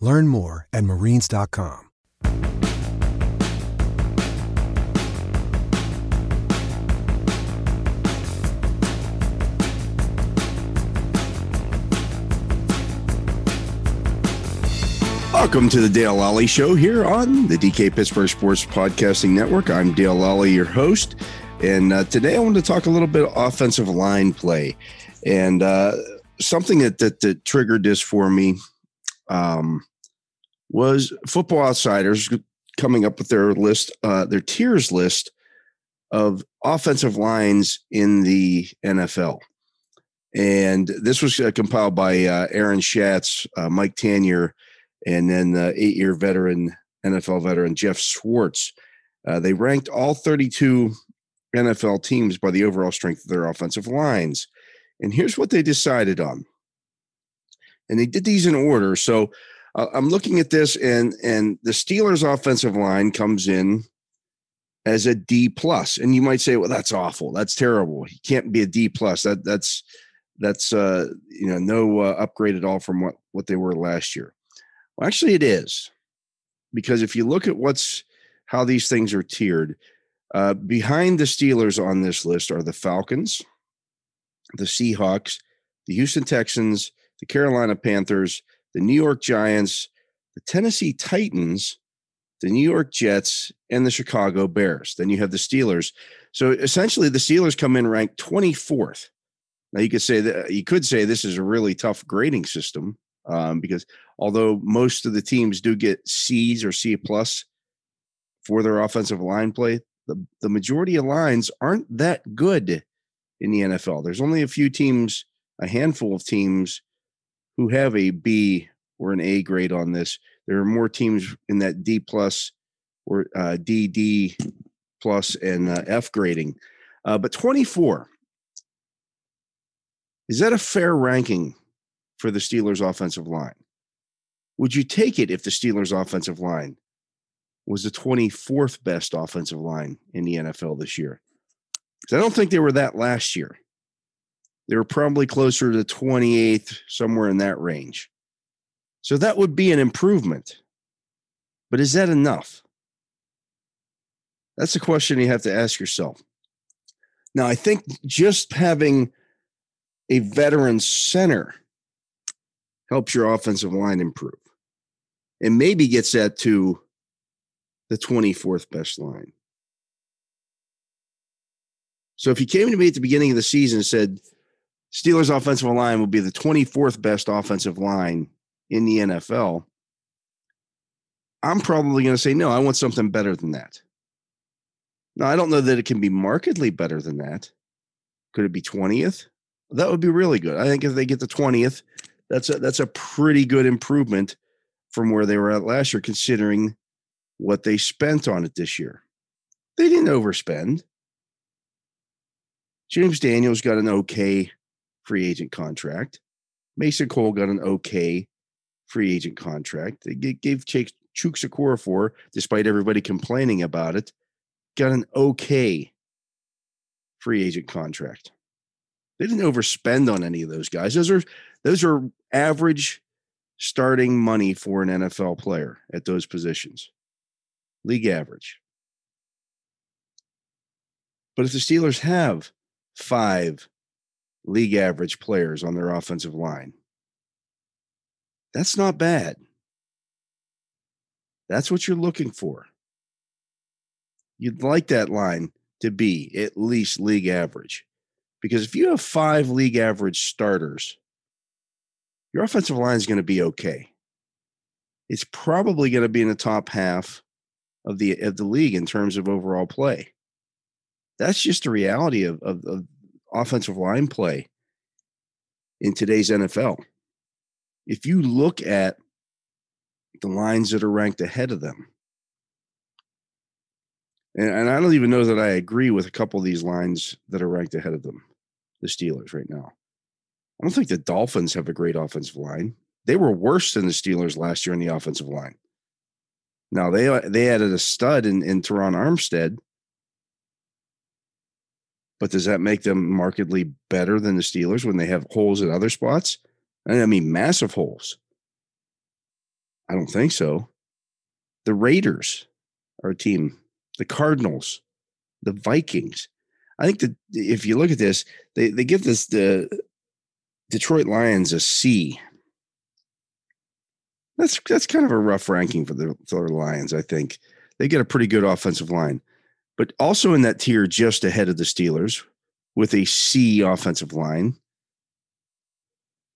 Learn more at marines.com. Welcome to the Dale Lolley Show here on the DK Pittsburgh Sports Podcasting Network. I'm Dale Lolley, your host. And uh, today I want to talk a little bit of offensive line play. And uh, something that, that, that triggered this for me um, was Football Outsiders coming up with their list, uh, their tiers list of offensive lines in the NFL. And this was uh, compiled by uh, Aaron Schatz, uh, Mike Tanier, and then eight year veteran, NFL veteran Jeff Schwartz. Uh, they ranked all 32 NFL teams by the overall strength of their offensive lines. And here's what they decided on. And they did these in order. So uh, I'm looking at this, and and the Steelers' offensive line comes in as a D plus, and you might say, well, that's awful, that's terrible. He can't be a D plus. That that's that's uh, you know no uh, upgrade at all from what what they were last year. Well, actually, it is because if you look at what's how these things are tiered, uh, behind the Steelers on this list are the Falcons, the Seahawks, the Houston Texans, the Carolina Panthers, the New York Giants, the Tennessee Titans, the New York Jets, and the Chicago Bears. Then you have the Steelers. So essentially, the Steelers come in ranked 24th. Now you could say that you could say this is a really tough grading system um, because although most of the teams do get C's or C plus for their offensive line play, the, the majority of lines aren't that good in the NFL. There's only a few teams, a handful of teams who have a B or an A grade on this. There are more teams in that D plus or uh, DD plus and uh, F grading, uh, but 24 is that a fair ranking for the Steelers' offensive line? Would you take it if the Steelers' offensive line was the 24th best offensive line in the NFL this year? Because I don't think they were that last year. They were probably closer to 28th, somewhere in that range. So that would be an improvement. But is that enough? That's a question you have to ask yourself. Now, I think just having a veteran center helps your offensive line improve and maybe gets that to the 24th best line. So if you came to me at the beginning of the season and said, Steelers offensive line will be the 24th best offensive line in the NFL. I'm probably going to say, no, I want something better than that. Now, I don't know that it can be markedly better than that. Could it be 20th? That would be really good. I think if they get the 20th, that's a, that's a pretty good improvement from where they were at last year, considering what they spent on it this year. They didn't overspend. James Daniels got an okay free agent contract. Mason Cole got an okay free agent contract. They gave Chuk Okorafor, despite everybody complaining about it, got an okay free agent contract. They didn't overspend on any of those guys. Those are those are average starting money for an NFL player at those positions. League average. But if the Steelers have five league average players on their offensive line. That's not bad. That's what you're looking for. You'd like that line to be at least league average. Because if you have five league average starters, your offensive line is going to be okay. It's probably going to be in the top half of the of the league in terms of overall play. That's just the reality of, of, of offensive line play in today's NFL. If you look at the lines that are ranked ahead of them, and, and I don't even know that I agree with a couple of these lines that are ranked ahead of them, the Steelers right now. I don't think the Dolphins have a great offensive line. They were worse than the Steelers last year in the offensive line. Now they they added a stud in, in Terron Armstead, but does that make them markedly better than the Steelers when they have holes at other spots? I mean, massive holes. I don't think so. The Raiders are a team, the Cardinals, the Vikings. I think that if you look at this, they, they give this the Detroit Lions a C. That's that's kind of a rough ranking for the, for the Lions, I think. They get a pretty good offensive line. But also in that tier just ahead of the Steelers with a C offensive line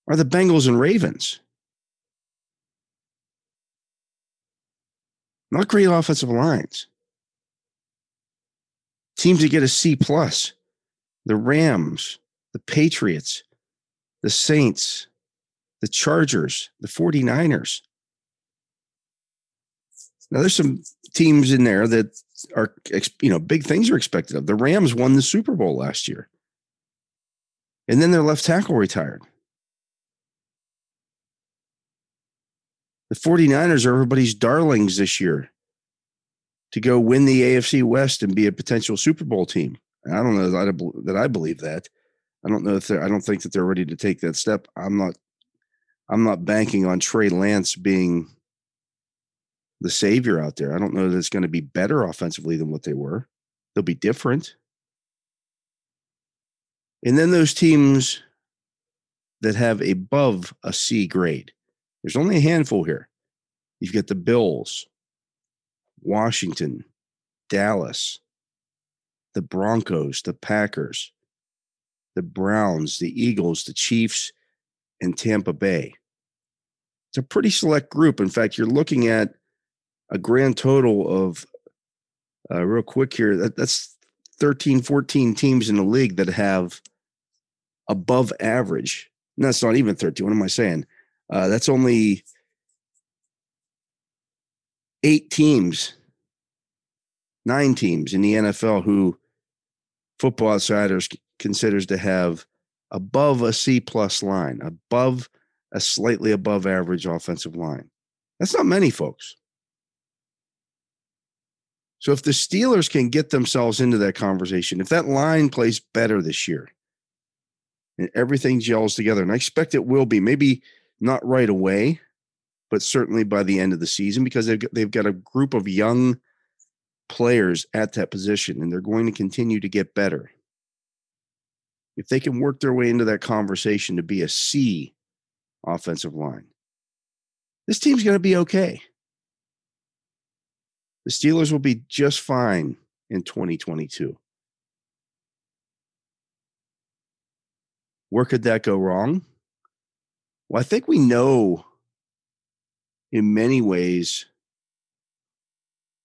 are the Bengals and Ravens. Not great offensive lines. Teams that get a C plus. The Rams, the Patriots, the Saints, the Chargers, the 49ers. Now there's some teams in there that are you know big things are expected of. The Rams won the Super Bowl last year. And then their left tackle retired. The 49ers are everybody's darlings this year to go win the AFC West and be a potential Super Bowl team. I don't know that I, that I believe that. I don't know if they're, I don't think that they're ready to take that step. I'm not, I'm not banking on Trey Lance being the savior out there. I don't know that it's going to be better offensively than what they were. They'll be different. And then those teams that have above a C grade, there's only a handful here. You've got the Bills, Washington, Dallas, the Broncos, the Packers, the Browns, the Eagles, the Chiefs, and Tampa Bay. It's a pretty select group. In fact, you're looking at a grand total of, uh, real quick here, that, that's 13, 14 teams in the league that have above average. No, that's not even 13. What am I saying? Uh, that's only eight teams, nine teams in the NFL who Football Outsiders considers to have above a C plus line, above a slightly above average offensive line. That's not many folks. So if the Steelers can get themselves into that conversation, if that line plays better this year and everything gels together, and I expect it will be, maybe not right away, but certainly by the end of the season because they've got, they've got a group of young players at that position and they're going to continue to get better if they can work their way into that conversation to be a C offensive line, this team's going to be okay. The Steelers will be just fine in 2022. Where could that go wrong? Well, I think we know in many ways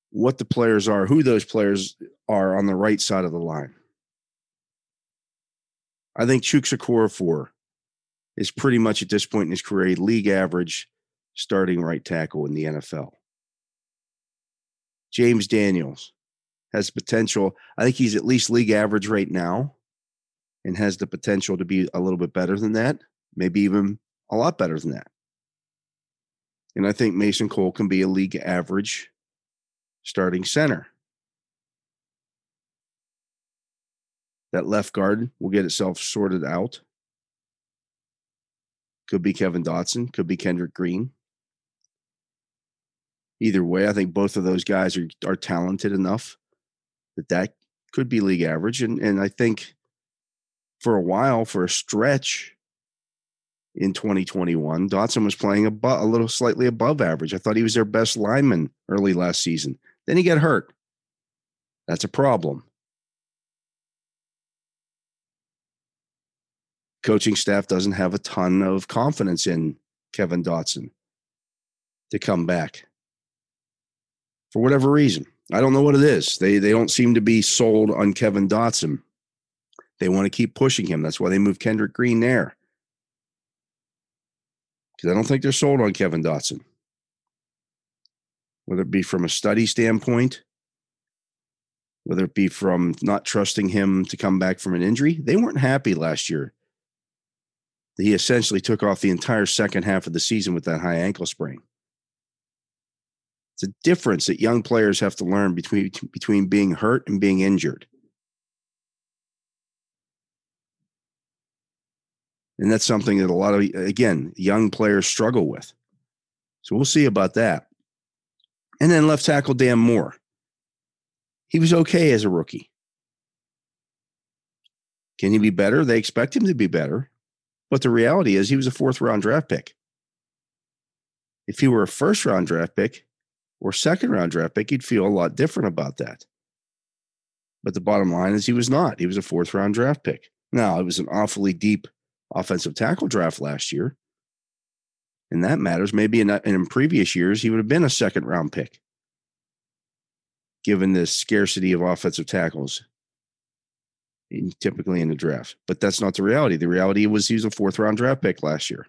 what the players are, who those players are on the right side of the line. I think Chukwuma Okorafor is pretty much at this point in his career league average starting right tackle in the NFL. James Daniels has potential. I think he's at least league average right now and has the potential to be a little bit better than that, maybe even a lot better than that. And I think Mason Cole can be a league average starting center. That left guard will get itself sorted out. Could be Kevin Dotson, could be Kendrick Green. Either way, I think both of those guys are are talented enough that that could be league average. And and I think for a while, for a stretch in 2021. Dotson was playing a, a little slightly above average. I thought he was their best lineman early last season. Then he got hurt. That's a problem. Coaching staff doesn't have a ton of confidence in Kevin Dotson to come back for whatever reason. I don't know what it is. They they don't seem to be sold on Kevin Dotson. They want to keep pushing him. That's why they moved Kendrick Green there. Because I don't think they're sold on Kevin Dotson. Whether it be from a study standpoint, whether it be from not trusting him to come back from an injury, they weren't happy last year. He essentially took off the entire second half of the season with that high ankle sprain. It's a difference that young players have to learn between between being hurt and being injured. And that's something that a lot of again, young players struggle with. So we'll see about that. And then left tackle Dan Moore. He was okay as a rookie. Can he be better? They expect him to be better. But the reality is he was a fourth round draft pick. If he were a first round draft pick, or second round draft pick, you'd feel a lot different about that. But the bottom line is he was not. He was a fourth round draft pick. Now, it was an awfully deep offensive tackle draft last year. And that matters. Maybe in, uh, in previous years, he would have been a second round pick, given the scarcity of offensive tackles in, typically in the draft. But that's not the reality. The reality was he was a fourth round draft pick last year.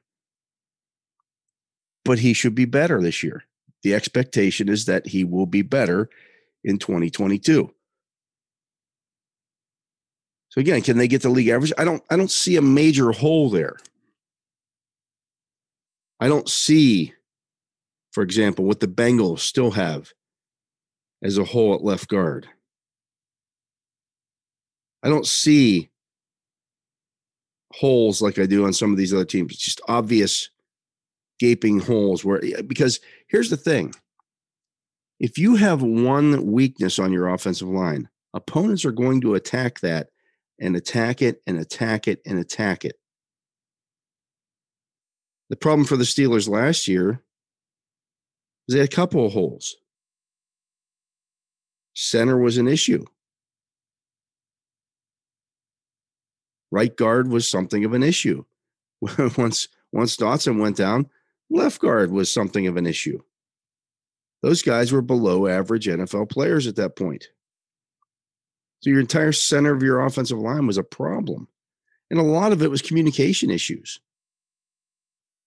But he should be better this year the expectation is that he will be better in 2022. So again, can they get the league average? I don't I don't see a major hole there. I don't see, for example, what the Bengals still have as a hole at left guard. I don't see holes like I do on some of these other teams. It's just obvious gaping holes where because here's the thing. If you have one weakness on your offensive line opponents are going to attack that and attack it and attack it and attack it. The problem for the steelers last year is they had a couple of holes. Center was an issue. Right guard was something of an issue. Once once Dotson went down, left guard was something of an issue. Those guys were below average NFL players at that point. So your entire center of your offensive line was a problem. And a lot of it was communication issues.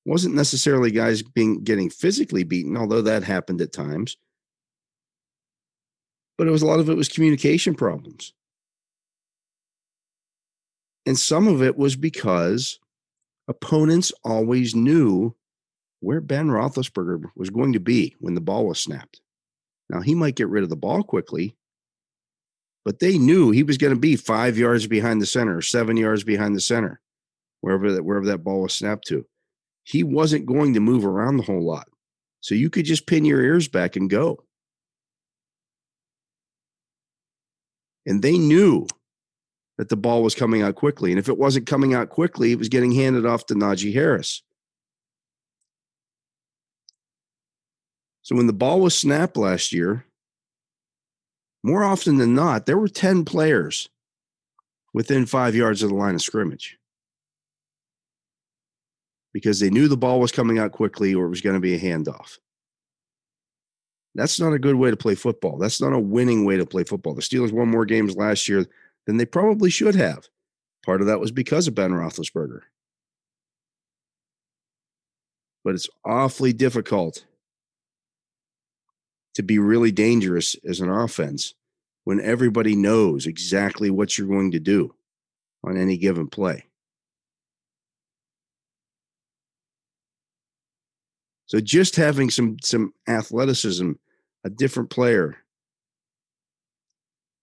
It wasn't necessarily guys being getting physically beaten, although that happened at times. But it was a lot of it was communication problems. And some of it was because opponents always knew where Ben Roethlisberger was going to be when the ball was snapped. Now, he might get rid of the ball quickly, but they knew he was going to be five yards behind the center or seven yards behind the center, wherever that, wherever that ball was snapped to. He wasn't going to move around the whole lot. So you could just pin your ears back and go. And they knew that the ball was coming out quickly. And if it wasn't coming out quickly, it was getting handed off to Najee Harris. So when the ball was snapped last year, more often than not, there were 10 players within five yards of the line of scrimmage because they knew the ball was coming out quickly or it was going to be a handoff. That's not a good way to play football. That's not a winning way to play football. The Steelers won more games last year than they probably should have. Part of that was because of Ben Roethlisberger. But it's awfully difficult to be really dangerous as an offense when everybody knows exactly what you're going to do on any given play. So just having some some athleticism, a different player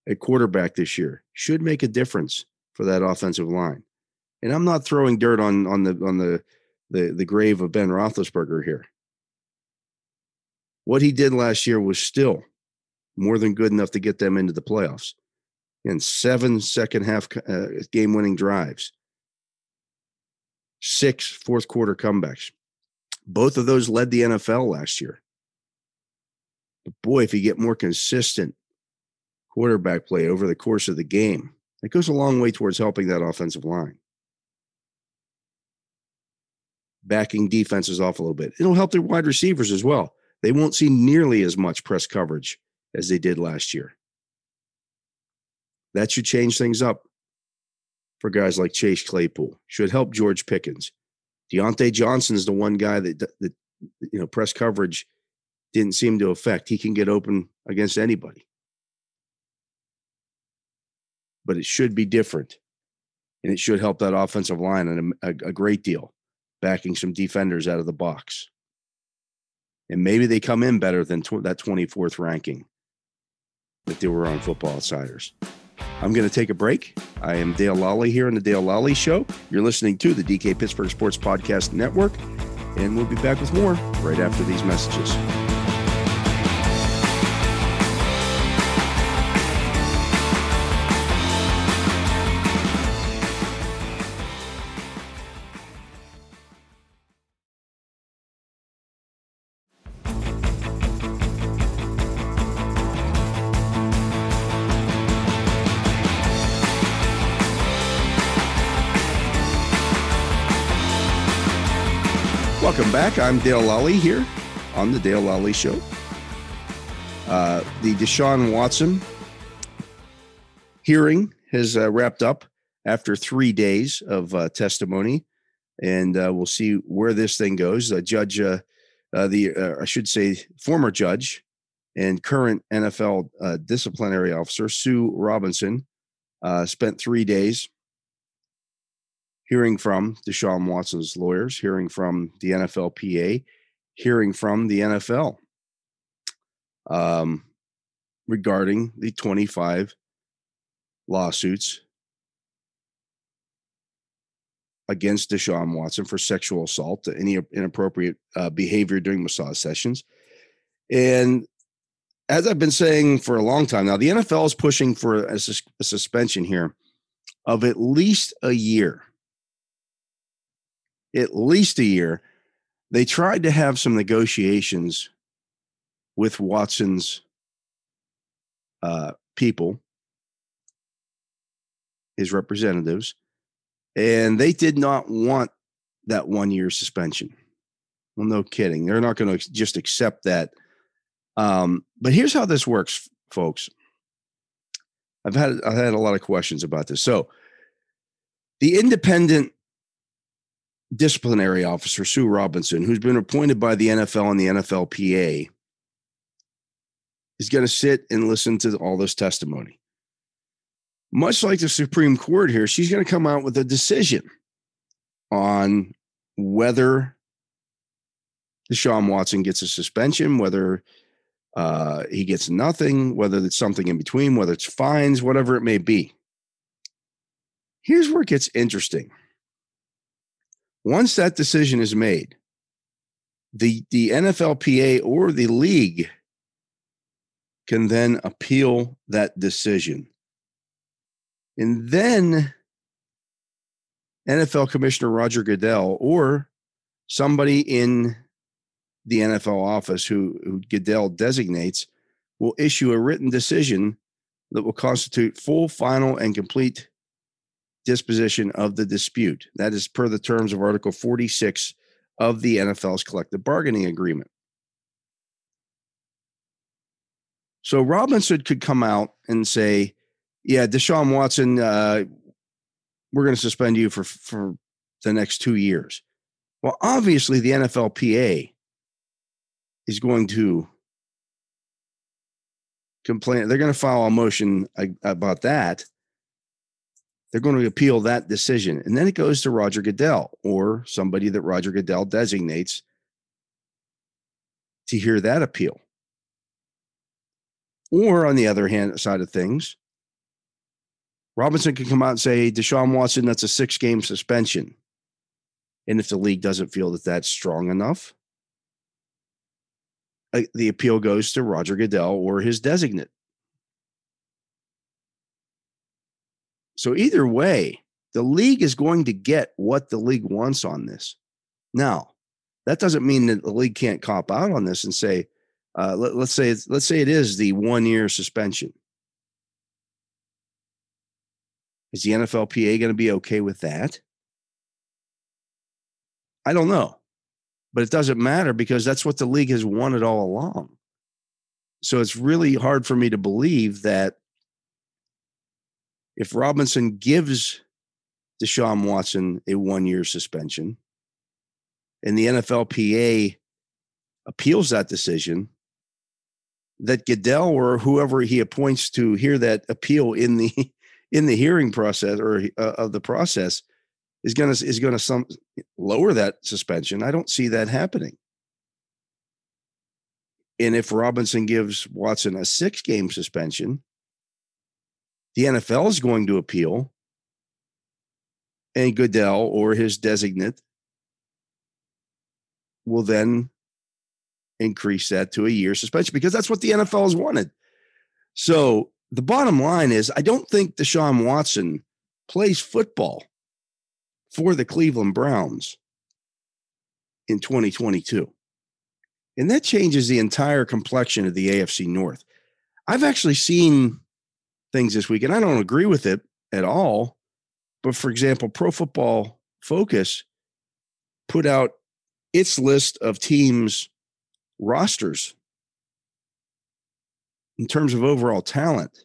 at quarterback this year should make a difference for that offensive line. And I'm not throwing dirt on on the on the the, the grave of Ben Roethlisberger here. What he did last year was still more than good enough to get them into the playoffs. In seven second half uh, game winning drives. six fourth quarter comebacks. Both of those led the NFL last year. But boy, if you get more consistent quarterback play over the course of the game, it goes a long way towards helping that offensive line. Backing defenses off a little bit. It'll help their wide receivers as well. They won't see nearly as much press coverage as they did last year. That should change things up for guys like Chase Claypool. Should help George Pickens. Johnson is the one guy that, that you know press coverage didn't seem to affect. He can get open against anybody. But it should be different. And it should help that offensive line a, a great deal, backing some defenders out of the box. And maybe they come in better than tw- that 24th ranking that they were on Football Outsiders. I'm going to take a break. I am Dale Lolley here on the Dale Lolley Show. You're listening to the DK Pittsburgh Sports Podcast Network, and we'll be back with more right after these messages. I'm Dale Lolley here on the Dale Lolley Show. Uh, the Deshaun Watson hearing has uh, wrapped up after three days of uh, testimony, and uh, we'll see where this thing goes. Uh, judge, uh, the I should say, former judge and current NFL disciplinary officer Sue Robinson spent three days hearing from Deshaun Watson's lawyers, hearing from the NFLPA, hearing from the NFL um, regarding the 25 lawsuits against Deshaun Watson for sexual assault, any inappropriate uh, behavior during massage sessions. And as I've been saying for a long time now, the NFL is pushing for a, sus- a suspension here of at least a year at least a year. They tried to have some negotiations with Watson's uh, people, his representatives, and they did not want that one year suspension. Well, no kidding. They're not going to just accept that. Um, but here's how this works, folks. I've had I've had a lot of questions about this. So, the independent disciplinary officer, Sue Robinson, who's been appointed by the NFL and the NFLPA, is going to sit and listen to all this testimony. Much like the Supreme Court here, she's going to come out with a decision on whether Deshaun Watson gets a suspension, whether uh, he gets nothing, whether it's something in between, whether it's fines, whatever it may be. Here's where it gets interesting. Once that decision is made, the, the NFLPA or the league can then appeal that decision. And then NFL Commissioner Roger Goodell or somebody in the NFL office who, who Goodell designates will issue a written decision that will constitute full, final, and complete disposition of the dispute. That is per the terms of Article 46 of the NFL's collective bargaining agreement. So Robinson could come out and say, "Yeah, Deshaun Watson, uh, we're going to suspend you for for the next two years." Well, obviously, the NFLPA is going to complain. They're going to file a motion about that they're going to appeal that decision. And then it goes to Roger Goodell or somebody that Roger Goodell designates to hear that appeal. Or on the other hand side of things, Robinson can come out and say, Deshaun Watson, that's a six game suspension. And if the league doesn't feel that that's strong enough, uh, the appeal goes to Roger Goodell or his designate. So either way, the league is going to get what the league wants on this. Now, that doesn't mean that the league can't cop out on this and say, uh, let, us say let's say it is the one year suspension. Is the NFLPA going to be okay with that? I don't know, but it doesn't matter because that's what the league has wanted all along. So it's really hard for me to believe that if Robinson gives Deshaun Watson a one year suspension and the NFLPA appeals that decision, that Goodell or whoever he appoints to hear that appeal in the in the hearing process or uh, of the process is going to is going to some lower that suspension. I don't see that happening. And if Robinson gives Watson a six game suspension, the NFL is going to appeal, and Goodell or his designate will then increase that to a year suspension because that's what the NFL has wanted. So the bottom line is, I don't think Deshaun Watson plays football for the Cleveland Browns in 2022. And that changes the entire complexion of the AFC North. I've actually seen things this week, and I don't agree with it at all. But for example, Pro Football Focus put out its list of teams' rosters in terms of overall talent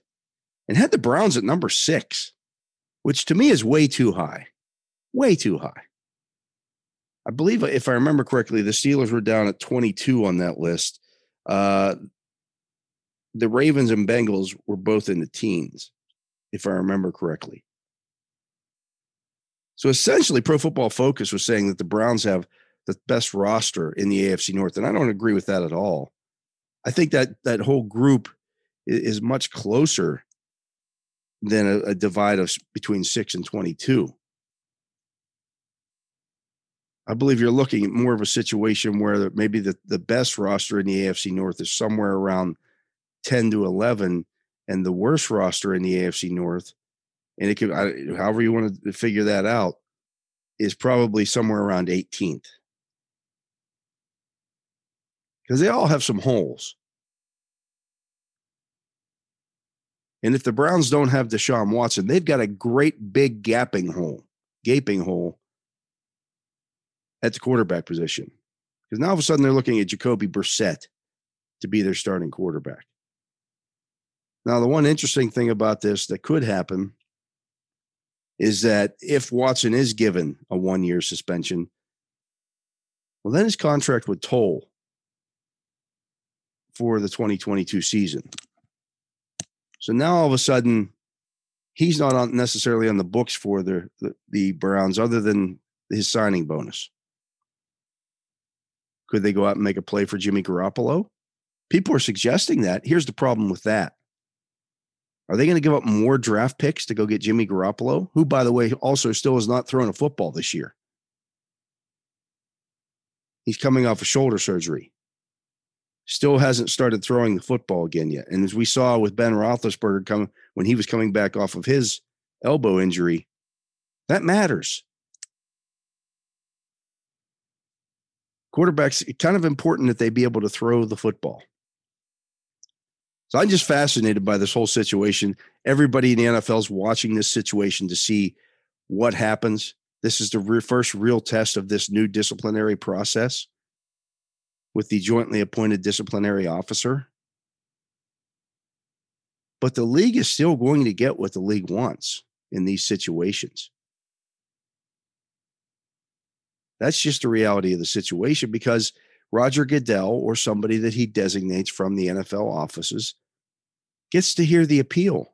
and had the Browns at number six, which to me is way too high. Way too high. I believe, if I remember correctly, the Steelers were down at 22 on that list. Uh, the Ravens and Bengals were both in the teens, if I remember correctly. So essentially, Pro Football Focus was saying that the Browns have the best roster in the AFC North, and I don't agree with that at all. I think that that whole group is much closer than a, a divide of between six and twenty-two. I believe you're looking at more of a situation where maybe the, the best roster in the AFC North is somewhere around 10 to 11, and the worst roster in the AFC North, and it could, I, however you want to figure that out, is probably somewhere around 18th. Because they all have some holes. And if the Browns don't have Deshaun Watson, they've got a great big gapping hole, gaping hole at the quarterback position. Because now all of a sudden they're looking at Jacoby Brissett to be their starting quarterback. Now, the one interesting thing about this that could happen is that if Watson is given a one year suspension, well, then his contract would toll for the 2022 season. So now all of a sudden, he's not on necessarily on the books for the, the, the Browns other than his signing bonus. Could they go out and make a play for Jimmy Garoppolo? People are suggesting that. Here's the problem with that are they going to give up more draft picks to go get Jimmy Garoppolo, who, by the way, also still has not thrown a football this year? He's coming off a shoulder surgery. Still hasn't started throwing the football again yet. And as we saw with Ben Roethlisberger come when he was coming back off of his elbow injury, that matters. Quarterbacks, it's kind of important that they be able to throw the football. So I'm just fascinated by this whole situation. Everybody in the NFL is watching this situation to see what happens. This is the re- first real test of this new disciplinary process with the jointly appointed disciplinary officer. But the league is still going to get what the league wants in these situations. That's just the reality of the situation because Roger Goodell or somebody that he designates from the NFL offices gets to hear the appeal.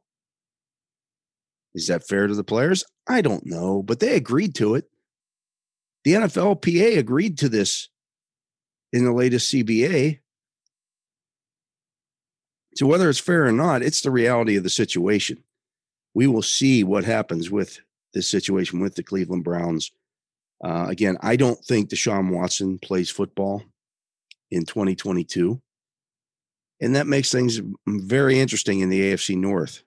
Is that fair to the players? I don't know, but they agreed to it. The NFLPA agreed to this in the latest CBA. So, whether it's fair or not, it's the reality of the situation. We will see what happens with this situation with the Cleveland Browns. Uh, again, I don't think Deshaun Watson plays football in 2022. And that makes things very interesting in the AFC North.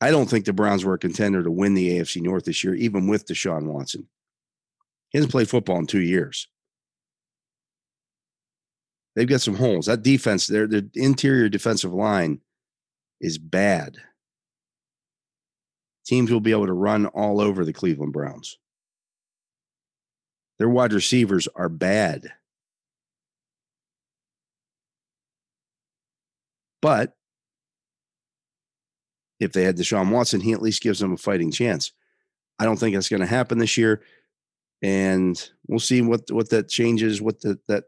I don't think the Browns were a contender to win the AFC North this year, even with Deshaun Watson. He hasn't played football in two years. They've got some holes. That defense, their, their interior defensive line is bad. Teams will be able to run all over the Cleveland Browns. Their wide receivers are bad. But if they had Deshaun Watson, he at least gives them a fighting chance. I don't think that's going to happen this year, and we'll see what what that changes, what the, that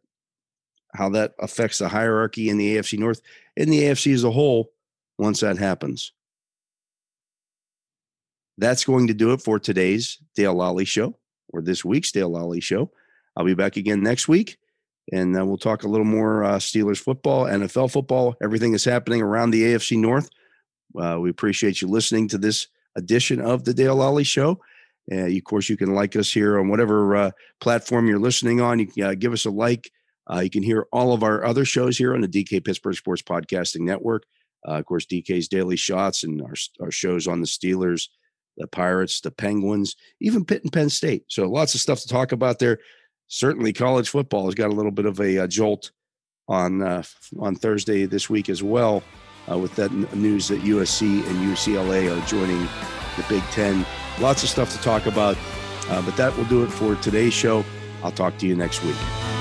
how that affects the hierarchy in the AFC North and the AFC as a whole once that happens. That's going to do it for today's Dale Lolley Show or this week's Dale Lolley Show. I'll be back again next week, and uh, we'll talk a little more uh, Steelers football, NFL football, everything that's happening around the AFC North. Uh, we appreciate you listening to this edition of the Dale Lolley Show. Uh, of course, you can like us here on whatever uh, platform you're listening on. You can uh, give us a like. You can hear all of our other shows here on the DK Pittsburgh Sports Podcasting Network. Of course, DK's Daily Shots and our, our shows on the Steelers, the Pirates, the Penguins, even Pitt and Penn State. So lots of stuff to talk about there. Certainly, college football has got a little bit of a, a jolt on on Thursday this week as well uh, with that news that USC and UCLA are joining the Big Ten. Lots of stuff to talk about, uh, but that will do it for today's show. I'll talk to you next week.